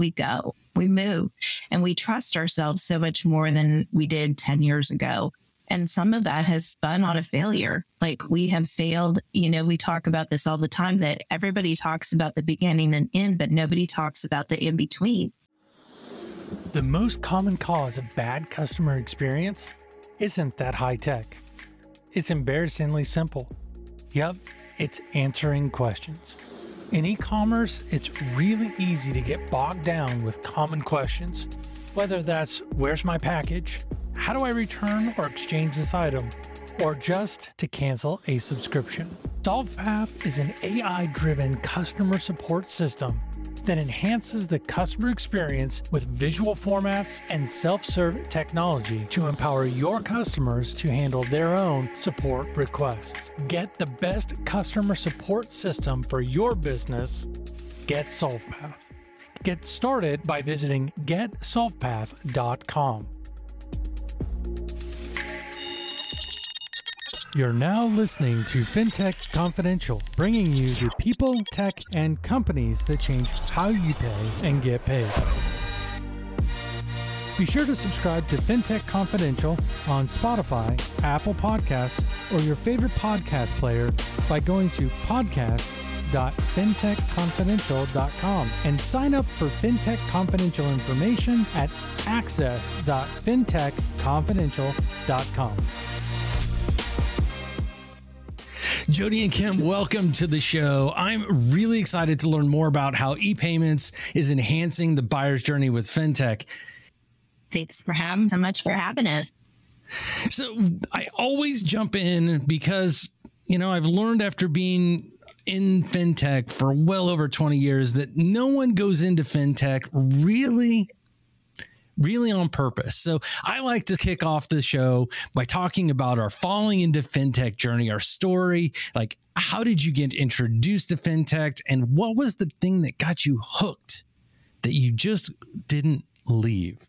we go, we move, and we trust ourselves so much more than we did 10 years ago. And some of that has spun out of failure. Like we have failed. You know, we talk about this all the time that everybody talks about the beginning and end, but nobody talks about the in between. The most common cause of bad customer experience isn't that high tech. It's embarrassingly simple. Yep, it's answering questions. In e commerce, it's really easy to get bogged down with common questions, whether that's where's my package? How do I return or exchange this item? Or just to cancel a subscription. SolvePath is an AI driven customer support system that enhances the customer experience with visual formats and self serve technology to empower your customers to handle their own support requests. Get the best customer support system for your business. Get SolvePath. Get started by visiting getsolvepath.com. You're now listening to FinTech Confidential, bringing you the people, tech, and companies that change how you pay and get paid. Be sure to subscribe to FinTech Confidential on Spotify, Apple Podcasts, or your favorite podcast player by going to podcast.fintechconfidential.com and sign up for FinTech Confidential information at access.fintechconfidential.com. Jody and Kim, welcome to the show. I'm really excited to learn more about how e-payments is enhancing the buyer's journey with fintech. Thanks for having so much for having us. So I always jump in because, you know, I've learned after being in fintech for well over 20 years that no one goes into fintech really really on purpose. So I like to kick off the show by talking about our falling into fintech journey, our story. Like, how did you get introduced to fintech and what was the thing that got you hooked that you just didn't leave?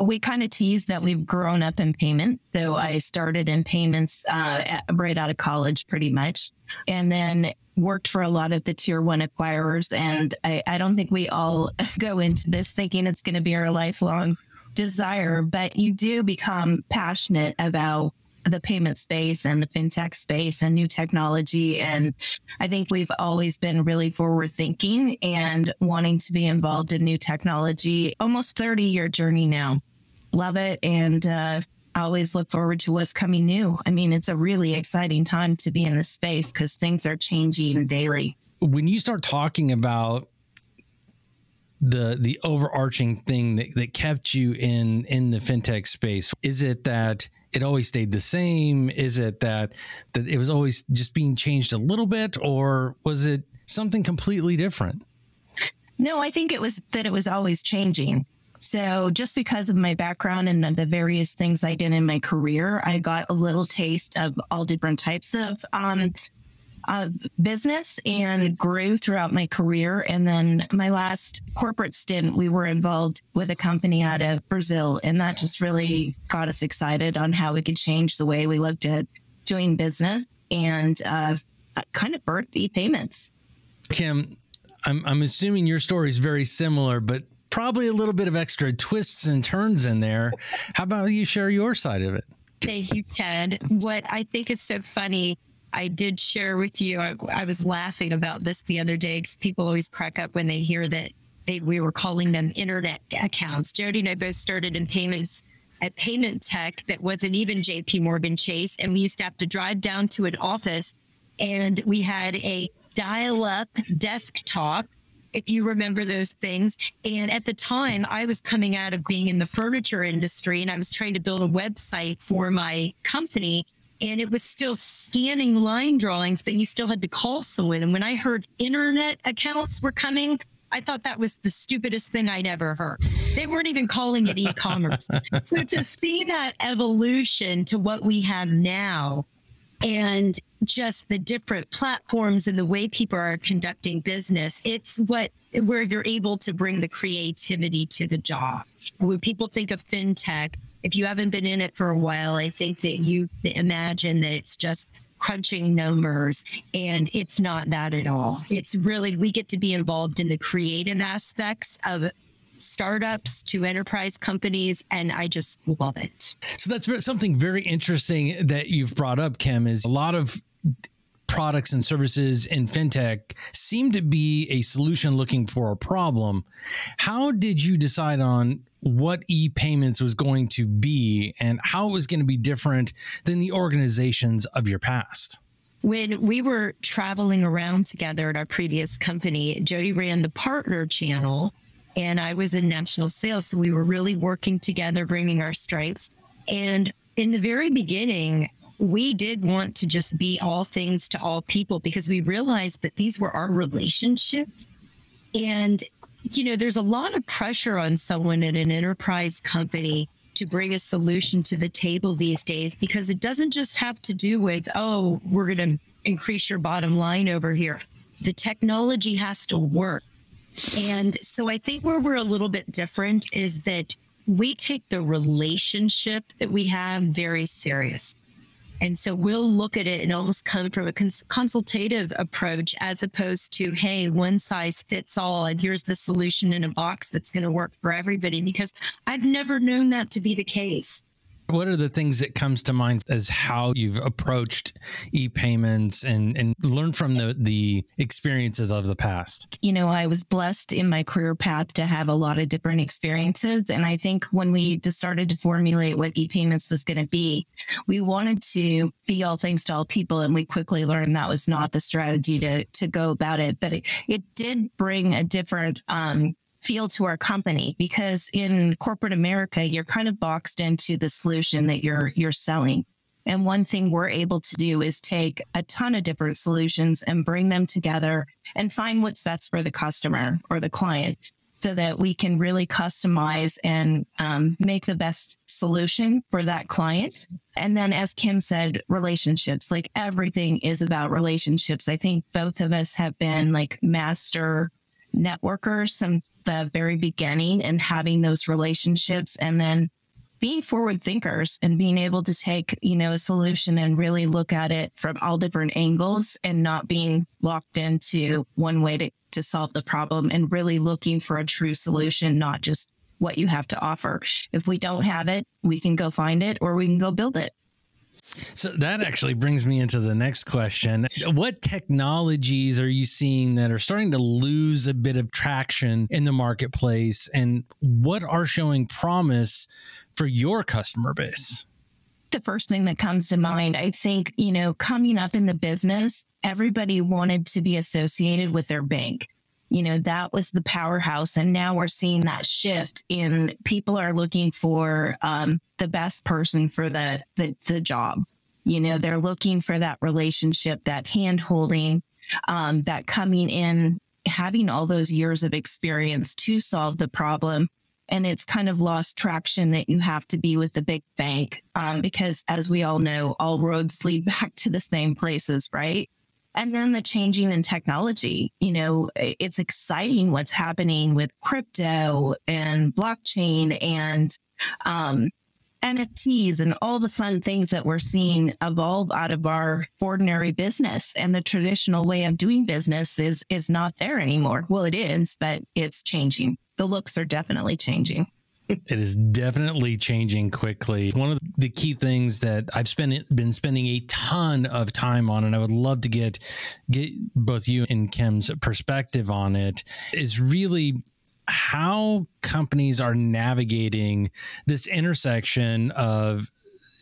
we kind of tease that we've grown up in payment. So I started in payments uh, at, right out of college, pretty much, and then worked for a lot of the tier one acquirers. And I, I don't think we all go into this thinking it's going to be our lifelong desire, but you do become passionate about the payment space and the fintech space and new technology. And I think we've always been really forward thinking and wanting to be involved in new technology. Almost 30 year journey now. Love it. And, uh, always look forward to what's coming new. I mean, it's a really exciting time to be in this space because things are changing daily. When you start talking about the the overarching thing that, that kept you in in the fintech space? Is it that it always stayed the same? Is it that that it was always just being changed a little bit or was it something completely different? No i think it was that it was always changing. So just because of my background and the various things i did in my career i got a little taste of all different types of um, uh, business and grew throughout my career. And then my last corporate stint, we were involved with a company out of Brazil. And that just really got us excited on how we could change the way we looked at doing business and uh, kind of birthed e-payments. Kim, I'm, I'm assuming your story is very similar, but probably a little bit of extra twists and turns in there. How about you share your side of it? Thank you, Ted. What I think is so funny I did share with you, I, I was laughing about this the other day because people always crack up when they hear that they, we were calling them internet accounts. Jody and I both started in payments at Paymentech that wasn't even JP Morgan Chase. And we used to have to drive down to an office and we had a dial up desktop if you remember those things. And at the time, I was coming out of being in the furniture industry and I was trying to build a website for my company and it was still scanning line drawings, but you still had to call someone. And when I heard internet accounts were coming, I thought that was the stupidest thing I'd ever heard. They weren't even calling it e-commerce. so to see that evolution to what we have now and just the different platforms and the way people are conducting business, it's what where you're able to bring the creativity to the job. When people think of fintech, if you haven't been in it for a while, I think that you imagine that it's just crunching numbers and it's not that at all. It's really, we get to be involved in the creative aspects of startups to enterprise companies, and I just love it. So that's something very interesting that you've brought up, Kim, is a lot of products and services in fintech seem to be a solution looking for a problem. How did you decide on what e-payments was going to be and how it was going to be different than the organizations of your past? When we were traveling around together at our previous company, Jody ran the partner channel and I was in national sales. So we were really working together, bringing our strengths. And in the very beginning, we did want to just be all things to all people because we realized that these were our relationships. And, you know, there's a lot of pressure on someone in an enterprise company to bring a solution to the table these days because it doesn't just have to do with, oh, we're going to increase your bottom line over here. The technology has to work. And so I think where we're a little bit different is that we take the relationship that we have very serious. And so we'll look at it and almost come from a cons- consultative approach as opposed to, hey, one size fits all, and here's the solution in a box that's going to work for everybody. Because I've never known that to be the case. What are the things that comes to mind as how you've approached e-payments and and learned from the the experiences of the past? You know, I was blessed in my career path to have a lot of different experiences and I think when we just started to formulate what e-payments was going to be, we wanted to be all things to all people and we quickly learned that was not the strategy to to go about it, but it, it did bring a different um feel to our company because in corporate America, you're kind of boxed into the solution that you're you're selling. And one thing we're able to do is take a ton of different solutions and bring them together and find what's best for the customer or the client so that we can really customize and um, make the best solution for that client. And then, as Kim said, relationships like everything is about relationships. I think both of us have been like master networkers since the very beginning and having those relationships and then being forward thinkers and being able to take, you know, a solution and really look at it from all different angles and not being locked into one way to, to solve the problem and really looking for a true solution, not just what you have to offer. If we don't have it, we can go find it or we can go build it. So that actually brings me into the next question. What technologies are you seeing that are starting to lose a bit of traction in the marketplace? And what are showing promise for your customer base? The first thing that comes to mind, I think, you know, coming up in the business, everybody wanted to be associated with their bank you know that was the powerhouse and now we're seeing that shift in people are looking for um, the best person for the, the the job. You know they're looking for that relationship that hand holding um, that coming in having all those years of experience to solve the problem and it's kind of lost traction that you have to be with the big bank um, because as we all know all roads lead back to the same places right and then the changing in technology. You know, it's exciting what's happening with crypto and blockchain and um, NFTs and all the fun things that we're seeing evolve out of our ordinary business. And the traditional way of doing business is is not there anymore. Well, it is, but it's changing. The looks are definitely changing it is definitely changing quickly. One of the key things that I've spent been spending a ton of time on, and I would love to get get both you and Kim's perspective on it, is really how companies are navigating this intersection of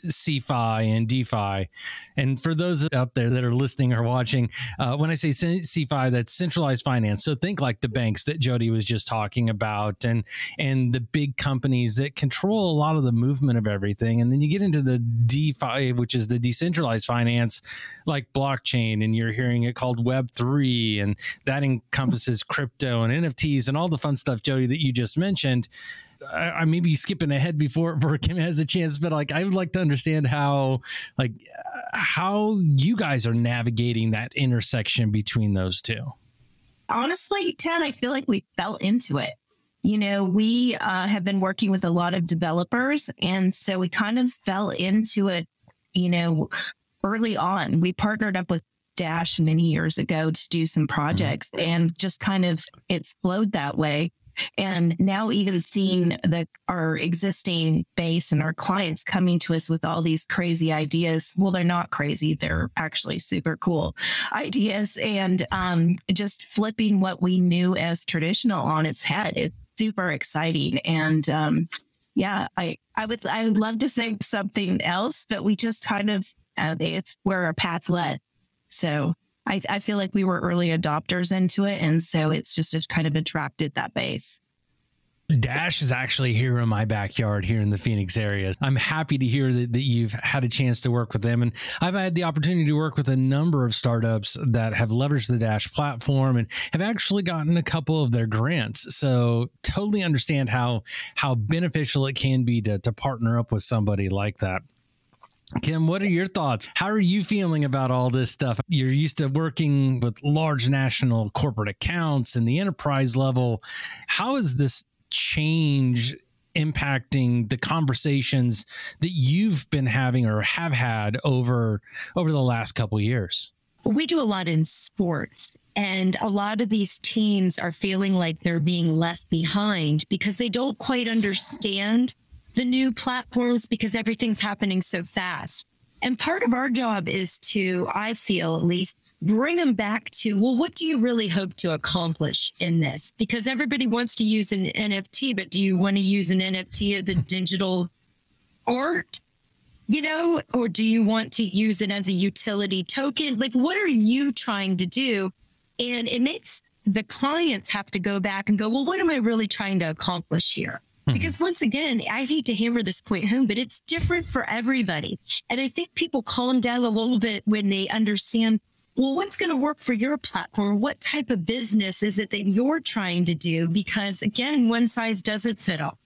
CeFi and DeFi. And for those out there that are listening or watching, uh, when I say CeFi, that's centralized finance. So think like the banks that Jody was just talking about, and and the big companies that control a lot of the movement of everything. And then you get into the DeFi, which is the decentralized finance, like blockchain, and you're hearing it called Web three, and that encompasses crypto and NFTs and all the fun stuff, Jody, that you just mentioned. I, I may be skipping ahead before, before Kim has a chance, but like I would like to understand how like how you guys are navigating that intersection between those two. Honestly, Ted, I feel like we fell into it. You know, we uh, have been working with a lot of developers, and so we kind of fell into it. You know, early on, we partnered up with Dash many years ago to do some mm-hmm. projects, mm-hmm. and just kind of it's flowed that way And now even seeing the our existing base and our clients coming to us with all these crazy ideas. Well, they're not crazy. They're actually super cool ideas and um, just flipping what we knew as traditional on its head. It's super exciting. And um, yeah, I, I would, I would love to say something else, but we just kind of, uh, it's where our path led. So I, I feel like we were early adopters into it. And so it's just it's kind of attracted that base. Dash is actually here in my backyard here in the Phoenix area. I'm happy to hear that, that you've had a chance to work with them. And I've had the opportunity to work with a number of startups that have leveraged the Dash platform and have actually gotten a couple of their grants. So totally understand how how beneficial it can be to, to partner up with somebody like that. Kim, what are your thoughts? How are you feeling about all this stuff? You're used to working with large national corporate accounts and the enterprise level. How is this change impacting the conversations that you've been having or have had over over the last couple years? We do a lot in sports and a lot of these teams are feeling like they're being left behind because they don't quite understand the new platforms because everything's happening so fast. And part of our job is to, I feel at least, bring them back to, well, what do you really hope to accomplish in this? Because everybody wants to use an NFT, but do you want to use an NFT of the digital art? You know, or do you want to use it as a utility token? Like, what are you trying to do? And it makes the clients have to go back and go, well, what am I really trying to accomplish here? Mm-hmm. Because once again, I hate to hammer this point home, but it's different for everybody. And I think people calm down a little bit when they understand, well, what's going to work for your platform? What type of business is it that you're trying to do? Because again, one size doesn't fit all.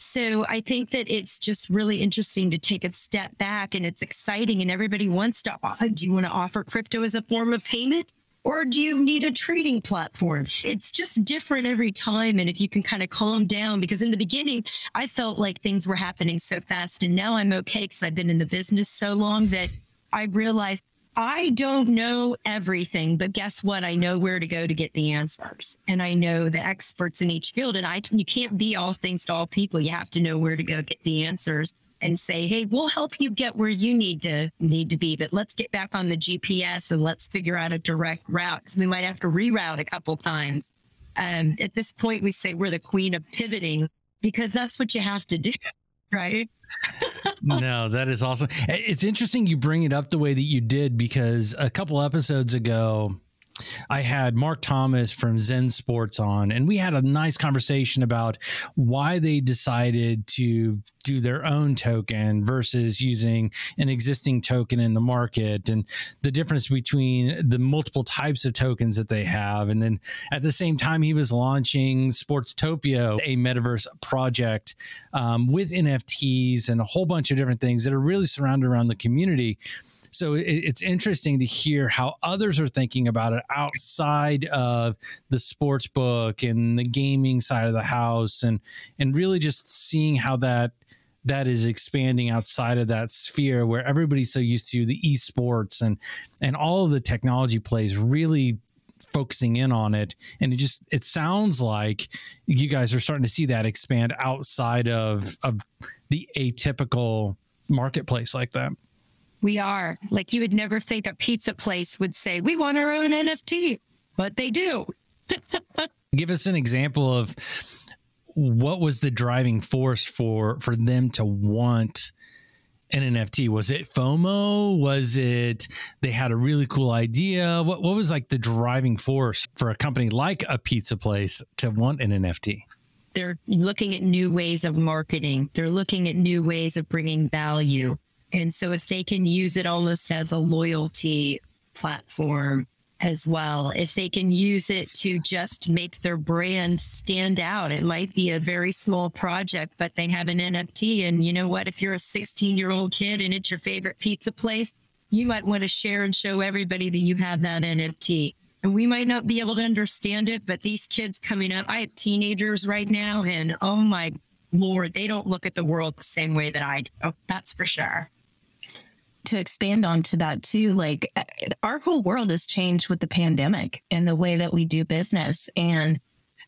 So I think that it's just really interesting to take a step back and it's exciting and everybody wants to, do you want to offer crypto as a form of payment? Or do you need a trading platform? It's just different every time. And if you can kind of calm down, because in the beginning, I felt like things were happening so fast. And now I'm okay because I've been in the business so long that I realized I don't know everything, but guess what? I know where to go to get the answers. And I know the experts in each field. And I you can't be all things to all people. You have to know where to go get the answers and say, "Hey, we'll help you get where you need to need to be, but let's get back on the GPS and let's figure out a direct route because we might have to reroute a couple times." Um, at this point, we say we're the queen of pivoting because that's what you have to do, right? no, that is awesome. It's interesting you bring it up the way that you did because a couple episodes ago, I had Mark Thomas from Zen Sports on, and we had a nice conversation about why they decided to do their own token versus using an existing token in the market and the difference between the multiple types of tokens that they have. And then at the same time, he was launching Sportstopia, a metaverse project um, with NFTs and a whole bunch of different things that are really surrounded around the community. So it, it's interesting to hear how others are thinking about it outside of the sports book and the gaming side of the house, and and really just seeing how that that is expanding outside of that sphere where everybody's so used to the esports and and all of the technology plays really focusing in on it. And it just it sounds like you guys are starting to see that expand outside of of the atypical marketplace like that we are. Like you would never think a pizza place would say, we want our own NFT, but they do. Give us an example of what was the driving force for for them to want an NFT? Was it FOMO? Was it they had a really cool idea? What what was like the driving force for a company like a pizza place to want an NFT? They're looking at new ways of marketing. They're looking at new ways of bringing value. And so if they can use it almost as a loyalty platform as well, if they can use it to just make their brand stand out, it might be a very small project, but they have an NFT. And you know what? If you're a 16 year old kid and it's your favorite pizza place, you might want to share and show everybody that you have that NFT. And we might not be able to understand it, but these kids coming up, I have teenagers right now, and oh my Lord, they don't look at the world the same way that I do. That's for sure to expand onto that too, like uh, our whole world has changed with the pandemic and the way that we do business. And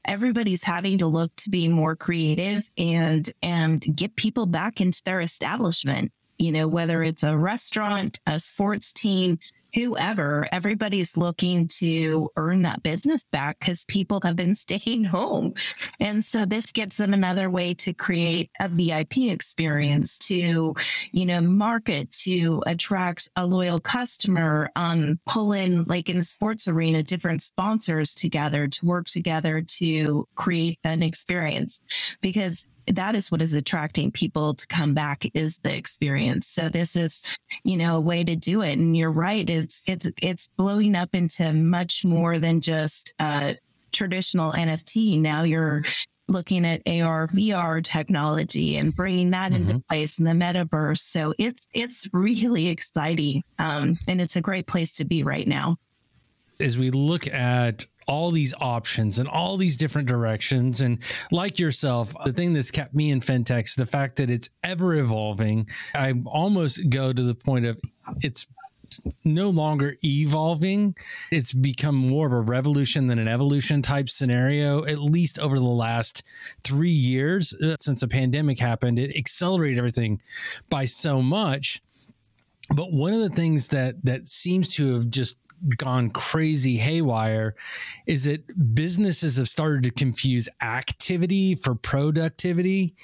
everybody's having to look to be more creative and and get people back into their establishment you know whether it's a restaurant a sports team whoever, everybody's looking to earn that business back because people have been staying home. And so this gives them another way to create a VIP experience to, you know, market to attract a loyal customer, um, pull in like in the sports arena, different sponsors together to work together to create an experience because that is what is attracting people to come back is the experience. So this is, you know, a way to do it. And you're right. It's, it's, it's blowing up into much more than just, uh, traditional NFT. Now you're looking at AR, VR technology and bringing that mm-hmm. into place in the metaverse. So it's, it's really exciting. Um, and it's a great place to be right now. As we look at all these options and all these different directions. And like yourself, the thing that's kept me in fintech is the fact that it's ever evolving. I almost go to the point of it's no longer evolving. It's become more of a revolution than an evolution type scenario, at least over the last three years uh, since the pandemic happened. It accelerated everything by so much. But one of the things that that seems to have just gone crazy haywire is that businesses have started to confuse activity for productivity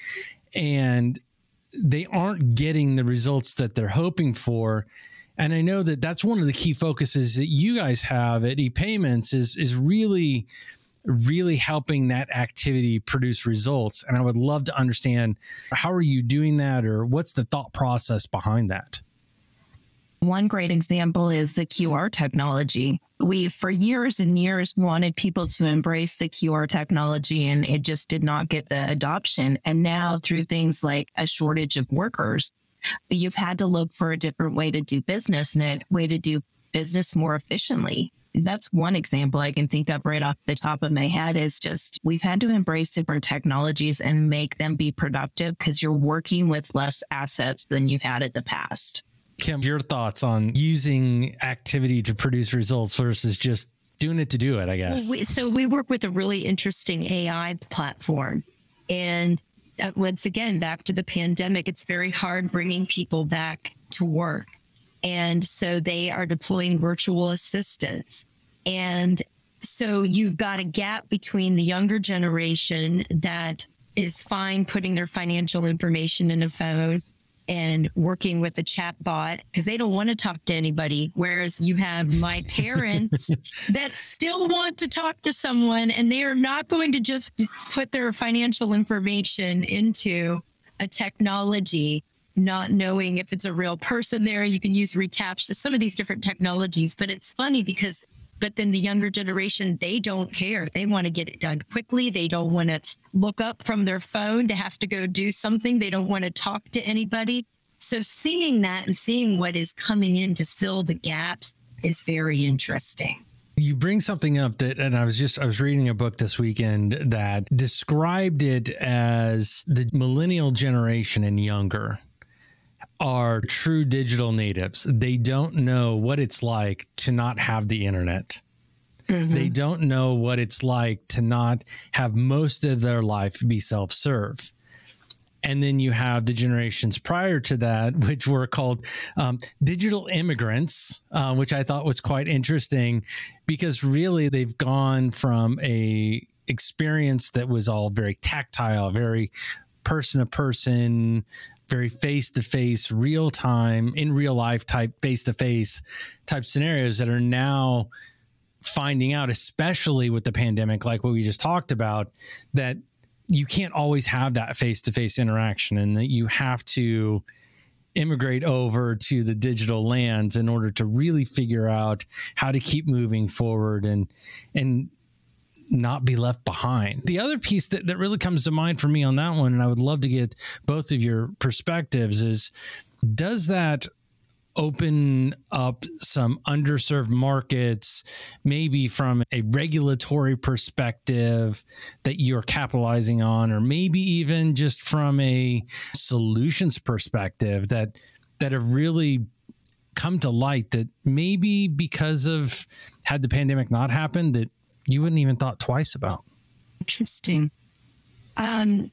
and they aren't getting the results that they're hoping for. And i know that that's one of the key focuses that you guys have at epayments is is really really helping that activity produce results. And i would love to understand how are you doing that or what's the thought process behind that one great example is the QR technology. We, for years and years, wanted people to embrace the QR technology and it just did not get the adoption. And now, through things like a shortage of workers, you've had to look for a different way to do business and a way to do business more efficiently. That's one example I can think of right off the top of my head is just we've had to embrace different technologies and make them be productive because you're working with less assets than you've had in the past. Kim, your thoughts on using activity to produce results versus just doing it to do it, I guess. We, so we work with a really interesting AI platform. And uh, once again, back to the pandemic, it's very hard bringing people back to work. And so they are deploying virtual assistants. And so you've got a gap between the younger generation that is fine putting their financial information in a phone and working with a chat bot because they don't want to talk to anybody. Whereas you have my parents that still want to talk to someone and they are not going to just put their financial information into a technology, not knowing if it's a real person there. You can use reCAPTCHA, some of these different technologies. But it's funny because but then the younger generation, they don't care. They want to get it done quickly. They don't want to look up from their phone to have to go do something. They don't want to talk to anybody. So seeing that and seeing what is coming in to fill the gaps is very interesting. You bring something up that, and I was just, I was reading a book this weekend that described it as the millennial generation and younger are true digital natives. They don't know what it's like to not have the internet. Mm-hmm. They don't know what it's like to not have most of their life be self serve. And then you have the generations prior to that, which were called um, digital immigrants, uh, which I thought was quite interesting because really they've gone from a experience that was all very tactile, very person to person, very face to face, real time, in real life type face to face type scenarios that are now finding out, especially with the pandemic, like what we just talked about, that you can't always have that face to face interaction and that you have to immigrate over to the digital lands in order to really figure out how to keep moving forward and and not be left behind. The other piece that, that really comes to mind for me on that one, and I would love to get both of your perspectives, is does that open up some underserved markets, maybe from a regulatory perspective that you're capitalizing on, or maybe even just from a solutions perspective that that have really come to light that maybe because of had the pandemic not happened that you wouldn't even thought twice about? Interesting. Um,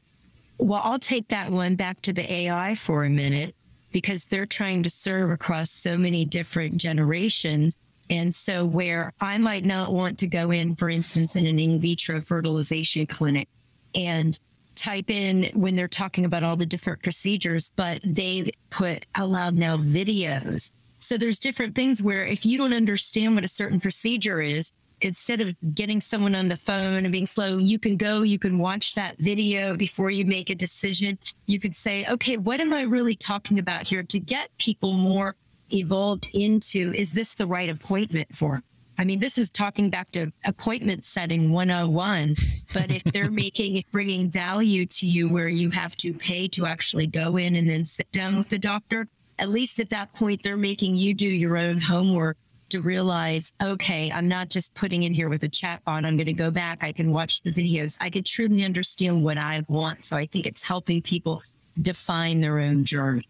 well, I'll take that one back to the AI for a minute because they're trying to serve across so many different generations. And so, where I might not want to go in, for instance, in an in vitro fertilization clinic and type in when they're talking about all the different procedures, but they've put allowed now videos. So, there's different things where if you don't understand what a certain procedure is, instead of getting someone on the phone and being slow, you can go, you can watch that video before you make a decision. You could say, okay, what am I really talking about here to get people more evolved into is this the right appointment for? I mean, this is talking back to appointment setting 101. But if they're making bringing value to you where you have to pay to actually go in and then sit down with the doctor, at least at that point, they're making you do your own homework to realize, okay, I'm not just putting in here with a chat chatbot. I'm going to go back. I can watch the videos. I can truly understand what I want. So I think it's helping people define their own journey.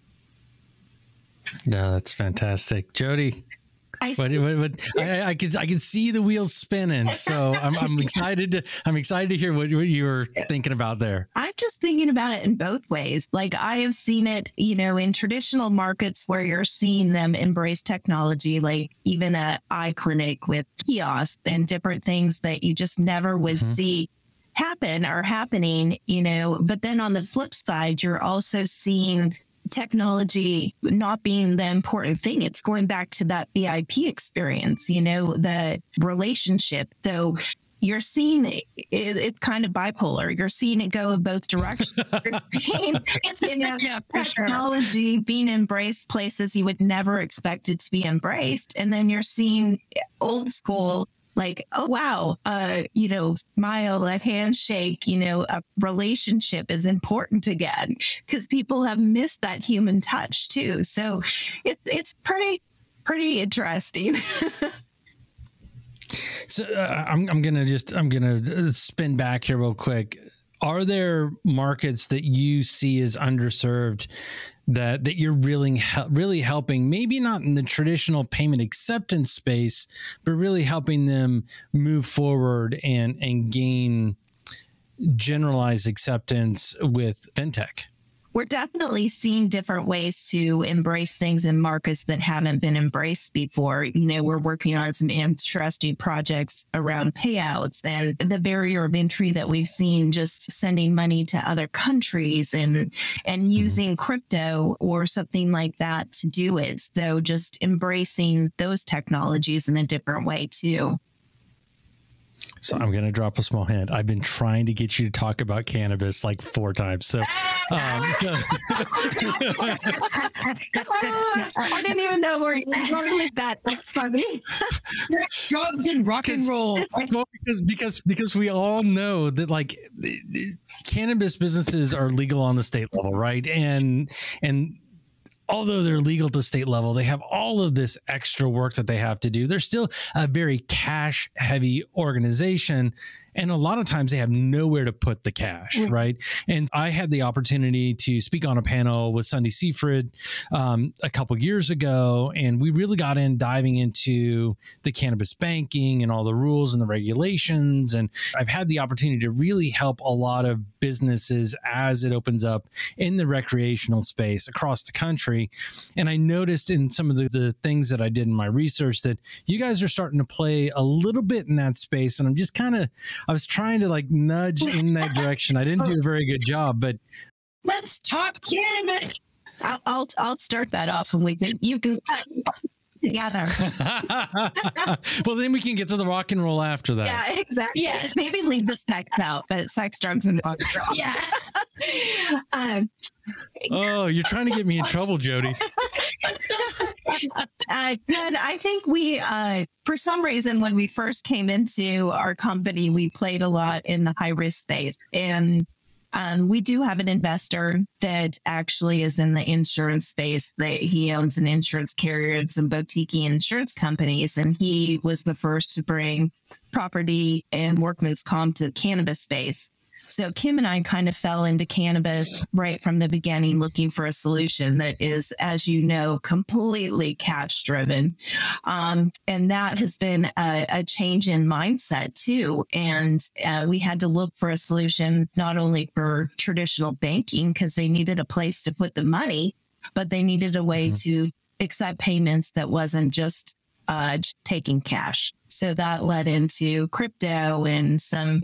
No, that's fantastic. Jody, I but, see- but, but I, I could I could see the wheels spinning. So I'm, I'm excited to I'm excited to hear what, what you were thinking about there. I'm just thinking about it in both ways. Like I have seen it, you know, in traditional markets where you're seeing them embrace technology, like even a eye clinic with kiosks and different things that you just never would Mhm. see happen or happening, you know. But then on the flip side, you're also seeing technology not being the important thing. It's going back to that VIP experience, you know, the relationship. Though you're seeing it, it's kind of bipolar. You're seeing it go in both directions. You're seeing you know, yeah, for sure. technology being embraced places you would never expect it to be embraced. And then you're seeing old school, like, oh, wow, uh, you know, smile, a handshake, you know, a relationship is important again because people have missed that human touch too. So it, it's pretty, pretty interesting. So uh, I'm I'm gonna just I'm gonna uh, spin back here real quick. Are there markets that you see as underserved that that you're really really helping? Maybe not in the traditional payment acceptance space, but really helping them move forward and and gain generalized acceptance with fintech. We're definitely seeing different ways to embrace things in markets that haven't been embraced before. You know, we're working on some interesting projects around payouts and the barrier of entry that we've seen just sending money to other countries and and mm-hmm. using crypto or something like that to do it. So just embracing those technologies in a different way too. So I'm going to drop a small hint. I've been trying to get you to talk about cannabis like four times. So, um, I didn't even know where you were going with that. That's funny. Drugs and rock and roll. well, because because because we all know that like the- the cannabis businesses are legal on the state level, right? And and although they're legal to state level, they have all of this extra work that they have to do. They're still a very cash heavy organization. And a lot of times they have nowhere to put the cash, right? And I had the opportunity to speak on a panel with Sunday Seaford um, a couple years ago, and we really got in diving into the cannabis banking and all the rules and the regulations. And I've had the opportunity to really help a lot of businesses as it opens up in the recreational space across the country. And I noticed in some of the, the things that I did in my research that you guys are starting to play a little bit in that space. And I'm just kind of, I was trying to like nudge in that direction. I didn't do a very good job, but Let's talk cannabis. I'll, I'll I'll start that off, and we can you can cut together. well, then we can get to the rock and roll after that. Yeah, exactly. Yeah. Maybe leave the sex out, but sex, drugs, and rock and roll. Yeah. Um, Oh, you're trying to get me in trouble, Jody. uh, good. I think we, uh, for some reason, when we first came into our company, we played a lot in the high risk space. And um, we do have an investor that actually is in the insurance space. That he owns an insurance carrier and some boutique insurance companies, and he was the first to bring property and workman's comp to the cannabis space. So Kim and I kind of fell into cannabis right from the beginning, looking for a solution that is, as you know, completely cash driven. Um, and that has been a, a, change in mindset too. And uh, we had to look for a solution not only for traditional banking because they needed a place to put the money, but they needed a way mm-hmm. to accept payments that wasn't just uh, taking cash. So that led into crypto and some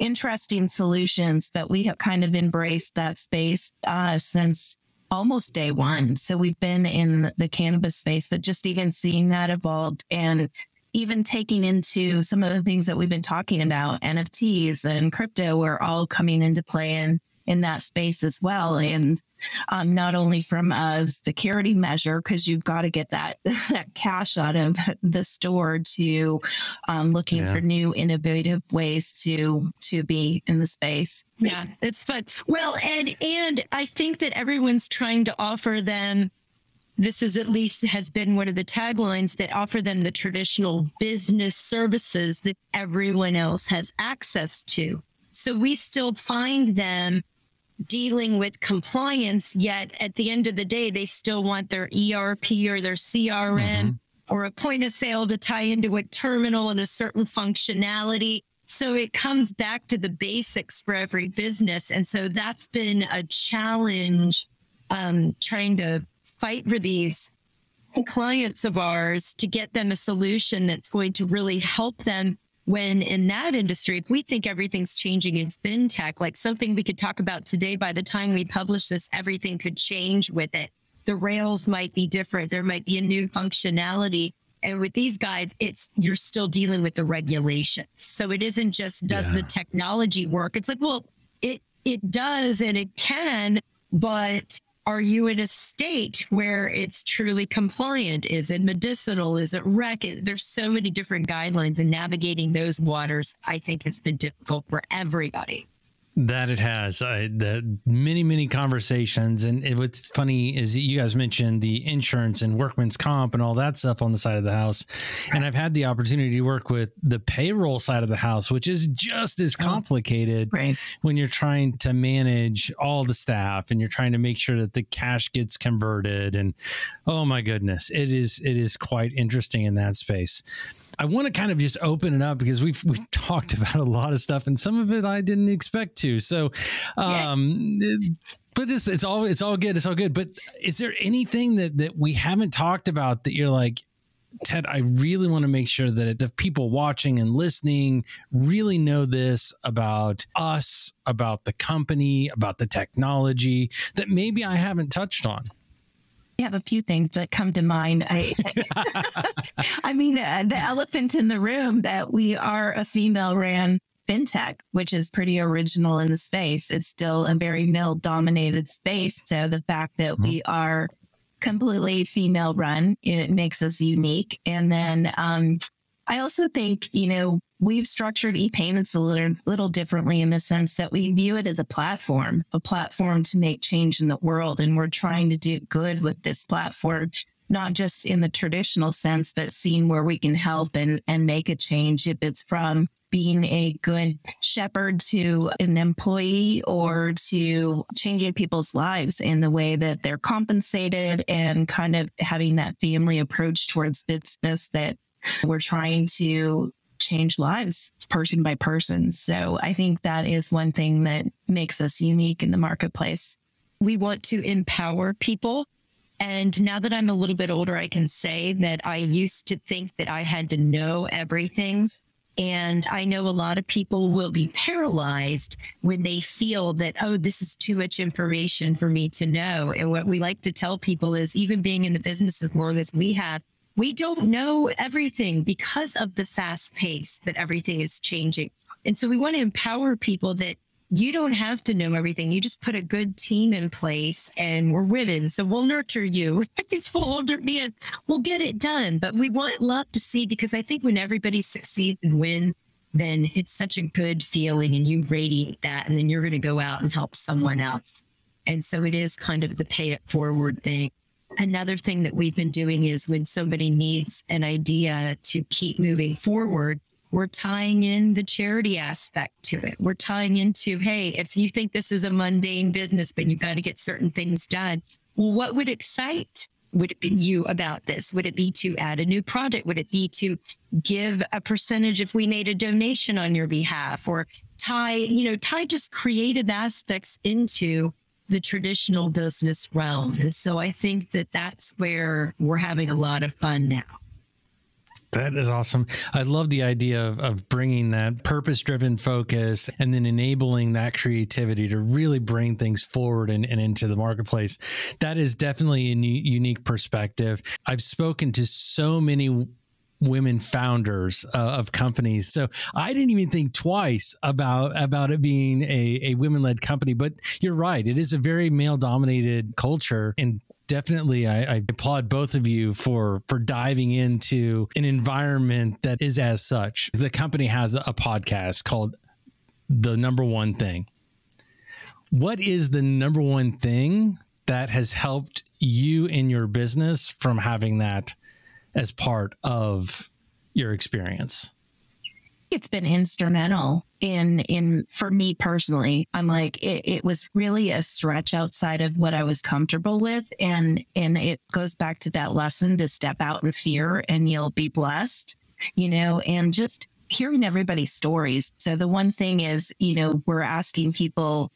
interesting solutions, but we have kind of embraced that space uh, since almost day one. So we've been in the cannabis space, but just even seeing that evolved and even taking into some of the things that we've been talking about, NFTs and crypto are all coming into play and in that space as well. And um, not only from a security measure, because you've got to get that, that cash out of the store to um, looking yeah. for new innovative ways to to be in the space. Yeah, it's fun. Well, and and I think that everyone's trying to offer them this is at least has been one of the taglines that offer them the traditional business services that everyone else has access to. So we still find them dealing with compliance, yet at the end of the day, they still want their ERP or their CRM mm-hmm. or a point of sale to tie into a terminal and a certain functionality. So it comes back to the basics for every business. And so that's been a challenge um, trying to fight for these clients of ours to get them a solution that's going to really help them when in that industry, if we think everything's changing in fintech, like something we could talk about today, by the time we publish this, everything could change with it. The rails might be different. There might be a new functionality. And with these guys, it's you're still dealing with the regulation. So it isn't just does yeah. the technology work. It's like, well, it it does and it can, but are you in a state where it's truly compliant? Is it medicinal? Is it rec? There's so many different guidelines and navigating those waters, I think has been difficult for everybody. That it has. I, the many, many conversations. And it, what's funny is you guys mentioned the insurance and workman's comp and all that stuff on the side of the house. And I've had the opportunity to work with the payroll side of the house, which is just as oh, complicated right. when you're trying to manage all the staff and you're trying to make sure that the cash gets converted. And oh my goodness, it is it is quite interesting in that space. I want to kind of just open it up because we've we've talked about a lot of stuff and some of it I didn't expect to. So, um, yeah. but it's it's all it's all good. It's all good. But is there anything that that we haven't talked about that you're like? Ted, I really want to make sure that the people watching and listening really know this about us, about the company, about the technology that maybe I haven't touched on. I have a few things that come to mind. I, I mean, uh, the elephant in the room that we are a female ran fintech, which is pretty original in the space. It's still a very male dominated space. So the fact that mm-hmm. we are completely female run, it makes us unique. And then, um, I also think, you know, we've structured e-payments a little, little differently in the sense that we view it as a platform, a platform to make change in the world. And we're trying to do good with this platform, not just in the traditional sense, but seeing where we can help and, and make a change. If it's from being a good shepherd to an employee or to changing people's lives in the way that they're compensated and kind of having that family approach towards business that we're trying to change lives person by person. So I think that is one thing that makes us unique in the marketplace. We want to empower people. And now that I'm a little bit older, I can say that I used to think that I had to know everything. And I know a lot of people will be paralyzed when they feel that, oh, this is too much information for me to know. And what we like to tell people is even being in the business as long as we have, we don't know everything because of the fast pace that everything is changing. And so we want to empower people that you don't have to know everything. You just put a good team in place and we're women. So we'll nurture you. it's older men. We'll get it done. But we want love to see because I think when everybody succeeds and win, then it's such a good feeling and you radiate that. And then you're going to go out and help someone else. And so it is kind of the pay it forward thing. Another thing that we've been doing is when somebody needs an idea to keep moving forward, We're tying in the charity aspect to it. We're tying into, hey, if you think this is a mundane business, but you've got to get certain things done, well, what would excite would it be you about this? Would it be to add a new product? Would it be to give a percentage if we made a donation on your behalf or tie, you know, tie just creative aspects into the traditional business realm. And so I think that that's where we're having a lot of fun now. That is awesome. I love the idea of, of bringing that purpose driven focus and then enabling that creativity to really bring things forward and, and into the marketplace. That is definitely a unique perspective. I've spoken to so many women founders uh, of companies. So I didn't even think twice about about it being a, a women led company. But you're right; it is a very male dominated culture, and definitely I, I, applaud both of you for for diving into an environment that is as such. The company has a podcast called The Number One Thing. What is the number one thing that has helped you in your business from having that as part of your experience? It's been instrumental in in for me personally. I'm like it, it was really a stretch outside of what I was comfortable with, and and it goes back to that lesson to step out in fear and you'll be blessed, you know, and just hearing everybody's stories. So the one thing is, you know, we're asking people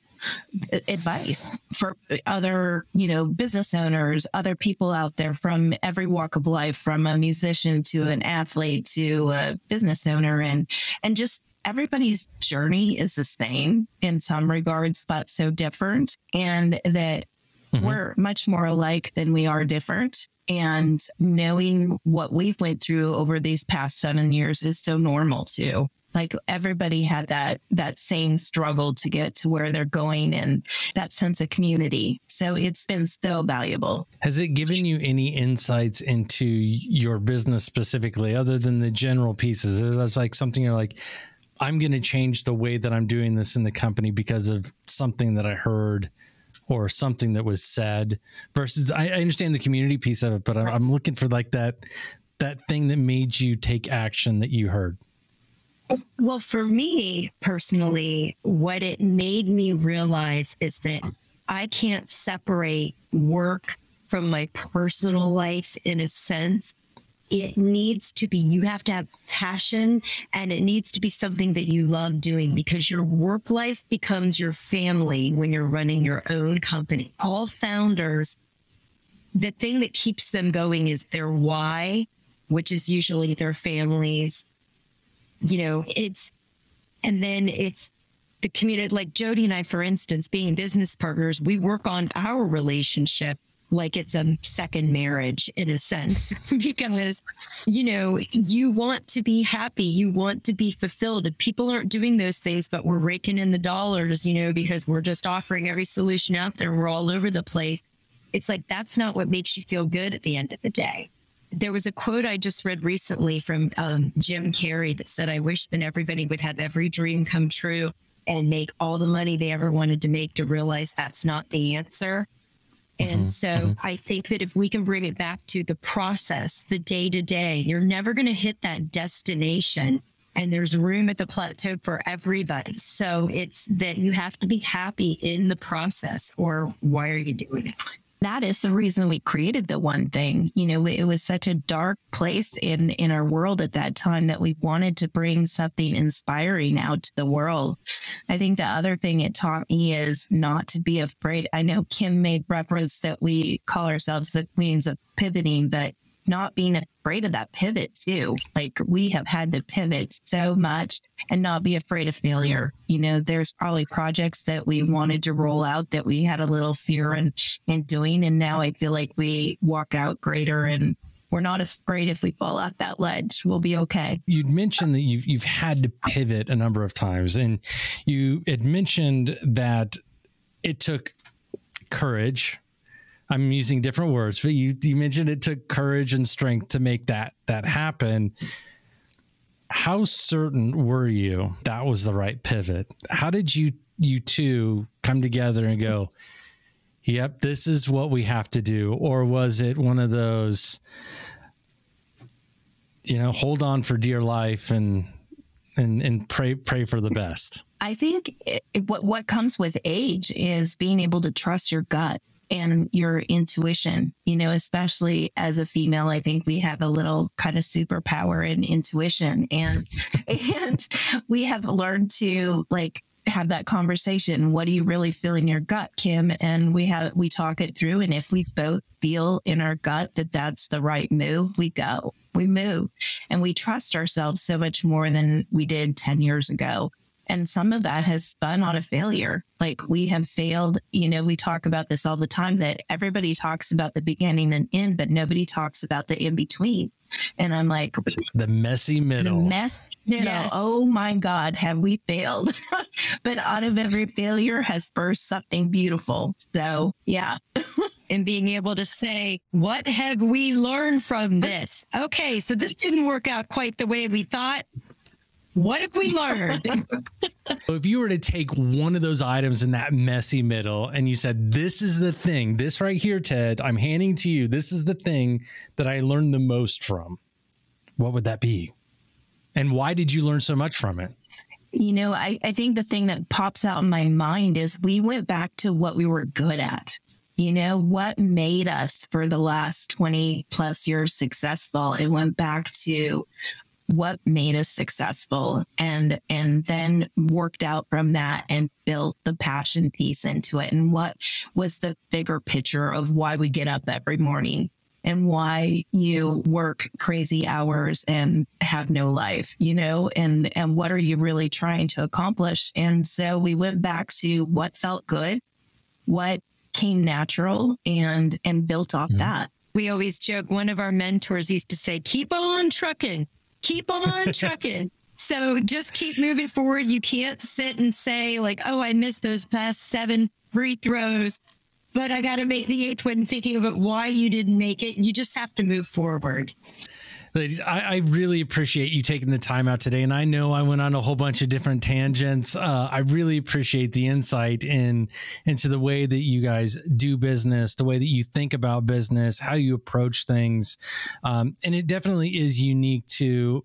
advice for other, you know, business owners, other people out there from every walk of life, from a musician to an athlete to a business owner and and just everybody's journey is the same in some regards, but so different. And that mm-hmm. we're much more alike than we are different. And knowing what we've went through over these past seven years is so normal too like everybody had that that same struggle to get to where they're going and that sense of community. So it's been so valuable. Has it given you any insights into your business specifically other than the general pieces? It's like something you're like i'm going to change the way that i'm doing this in the company because of something that i heard or something that was said? Versus I, I understand the community piece of it but I'm, I'm looking for like that that thing that made you take action that you heard well, for me personally, what it made me realize is that I can't separate work from my personal life in a sense. It needs to be, you have to have passion and it needs to be something that you love doing because your work life becomes your family when you're running your own company. All founders, the thing that keeps them going is their why, which is usually their families you know, it's, and then it's the community, like Jody and I, for instance, being business partners, we work on our relationship like it's a second marriage in a sense, because, you know, you want to be happy, you want to be fulfilled. People aren't doing those things, but we're raking in the dollars, you know, because we're just offering every solution out there, we're all over the place. It's like that's not what makes you feel good at the end of the day there was a quote I just read recently from um, Jim Carrey that said, I wish that everybody would have every dream come true and make all the money they ever wanted to make to realize that's not the answer. And mm-hmm. so mm-hmm. I think that if we can bring it back to the process, the day to day, you're never going to hit that destination. And there's room at the plateau for everybody. So it's that you have to be happy in the process, or why are you doing it? That is the reason we created the one thing. You know, it was such a dark place in in our world at that time that we wanted to bring something inspiring out to the world. I think the other thing it taught me is not to be afraid. I know Kim made reference that we call ourselves the queens of pivoting, but not being afraid of that pivot too. Like we have had to pivot so much and not be afraid of failure. You know, there's probably projects that we wanted to roll out that we had a little fear in, in doing. And now I feel like we walk out greater and we're not afraid if we fall off that ledge. We'll be okay. You'd mentioned that you've, you've had to pivot a number of times and you had mentioned that it took courage I'm using different words, but you you mentioned it took courage and strength to make that that happen. How certain were you that was the right pivot? How did you you two come together and go, "Yep, this is what we have to do," or was it one of those, you know, hold on for dear life and and and pray pray for the best. I think it, what what comes with age is being able to trust your gut and your intuition. You know, especially as a female, I think we have a little kind of superpower in intuition, and and we have learned to like have that conversation. What do you really feel in your gut, Kim? And we have we talk it through, and if we both feel in our gut that that's the right move, we go, we move, and we trust ourselves so much more than we did ten years ago. And some of that has spun out of failure. Like we have failed, you know, we talk about this all the time that everybody talks about the beginning and end, but nobody talks about the in between. And I'm like, the messy middle. The mess middle. Yes. Oh my God, have we failed? but out of every failure has burst something beautiful. So yeah. and being able to say, what have we learned from this? Okay, so this didn't work out quite the way we thought. What have we learned? so if you were to take one of those items in that messy middle and you said, This is the thing, this right here, Ted, I'm handing to you, this is the thing that I learned the most from, what would that be? And why did you learn so much from it? You know, I, I think the thing that pops out in my mind is we went back to what we were good at. You know, what made us for the last 20 plus years successful? It went back to what made us successful and and then worked out from that and built the passion piece into it. And what was the bigger picture of why we get up every morning and why you work crazy hours and have no life you know? And and what are you really trying to accomplish? And so we went back to what felt good what came natural and and built off mm-hmm. that. We always joke one of our mentors used to say keep on trucking keep on trucking. So just keep moving forward. You can't sit and say like, "Oh, I missed those past seven free throws, but I got to make the eighth one." Thinking about why you didn't make it, you just have to move forward. Ladies, I, I, really appreciate you taking the time out today. And I know I went on a whole bunch of different tangents. Uh, I really appreciate the insight in into the way that you guys do business, the way that you think about business, how you approach things. Um, and it definitely is unique to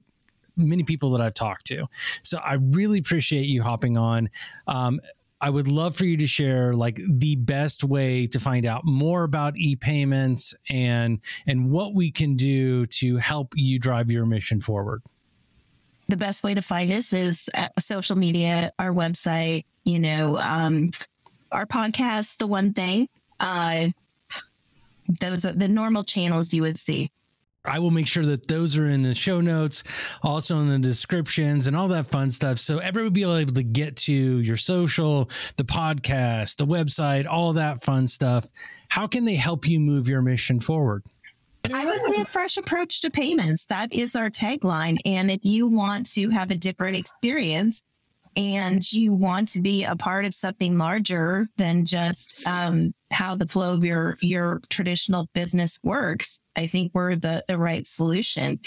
many people that I've talked to. So I really appreciate you hopping on. Um, I would love for you to share like the best way to find out more about e-payments and and what we can do to help you drive your mission forward. The best way to find us is social media, our website, you know, um, our podcast, the one thing. Uh, those are the normal channels you would see. I will make sure that those are in the show notes, also in the descriptions and all that fun stuff. So everyone will be able to get to your social, the podcast, the website, all that fun stuff. How can they help you move your mission forward? I would say a fresh approach to payments. That is our tagline. And if you want to have a different experience, and you want to be a part of something larger than just um, how the flow of your your traditional business works, I think we're the the right solution.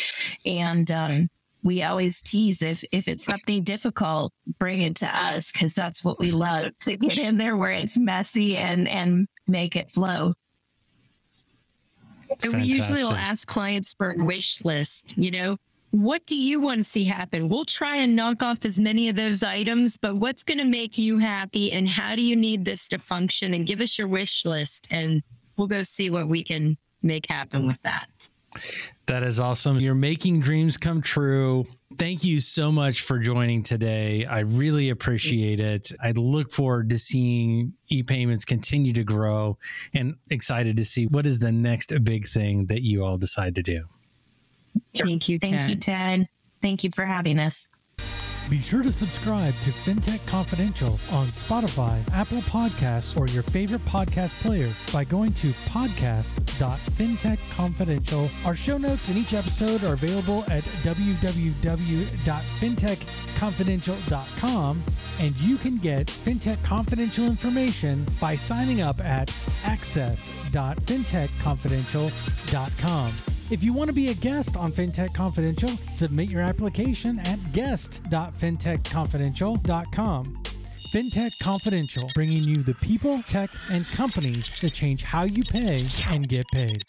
And um, we always tease if if it's something difficult, bring it to us because that's what we love to get in there where it's messy and and make it flow. And we usually will ask clients for a wish list, you know, what do you want to see happen? We'll try and knock off as many of those items, but what's going to make you happy and how do you need this to function? And give us your wish list and we'll go see what we can make happen with that. That is awesome. You're making dreams come true. Thank you so much for joining today. I really appreciate it. I look forward to seeing e-payments continue to grow and excited to see what is the next big thing that you all decide to do. Thank you, Ted. Thank you, Ted. Thank you for having us. Be sure to subscribe to FinTech Confidential on Spotify, Apple Podcasts, or your favorite podcast player by going to podcast.fintechconfidential. Our show notes in each episode are available at www.fintechconfidential.com, and you can get FinTech Confidential information by signing up at access.fintechconfidential.com. If you want to be a guest on FinTech Confidential, submit your application at guest.fintechconfidential.com. FinTech Confidential, bringing you the people, tech, and companies that change how you pay and get paid.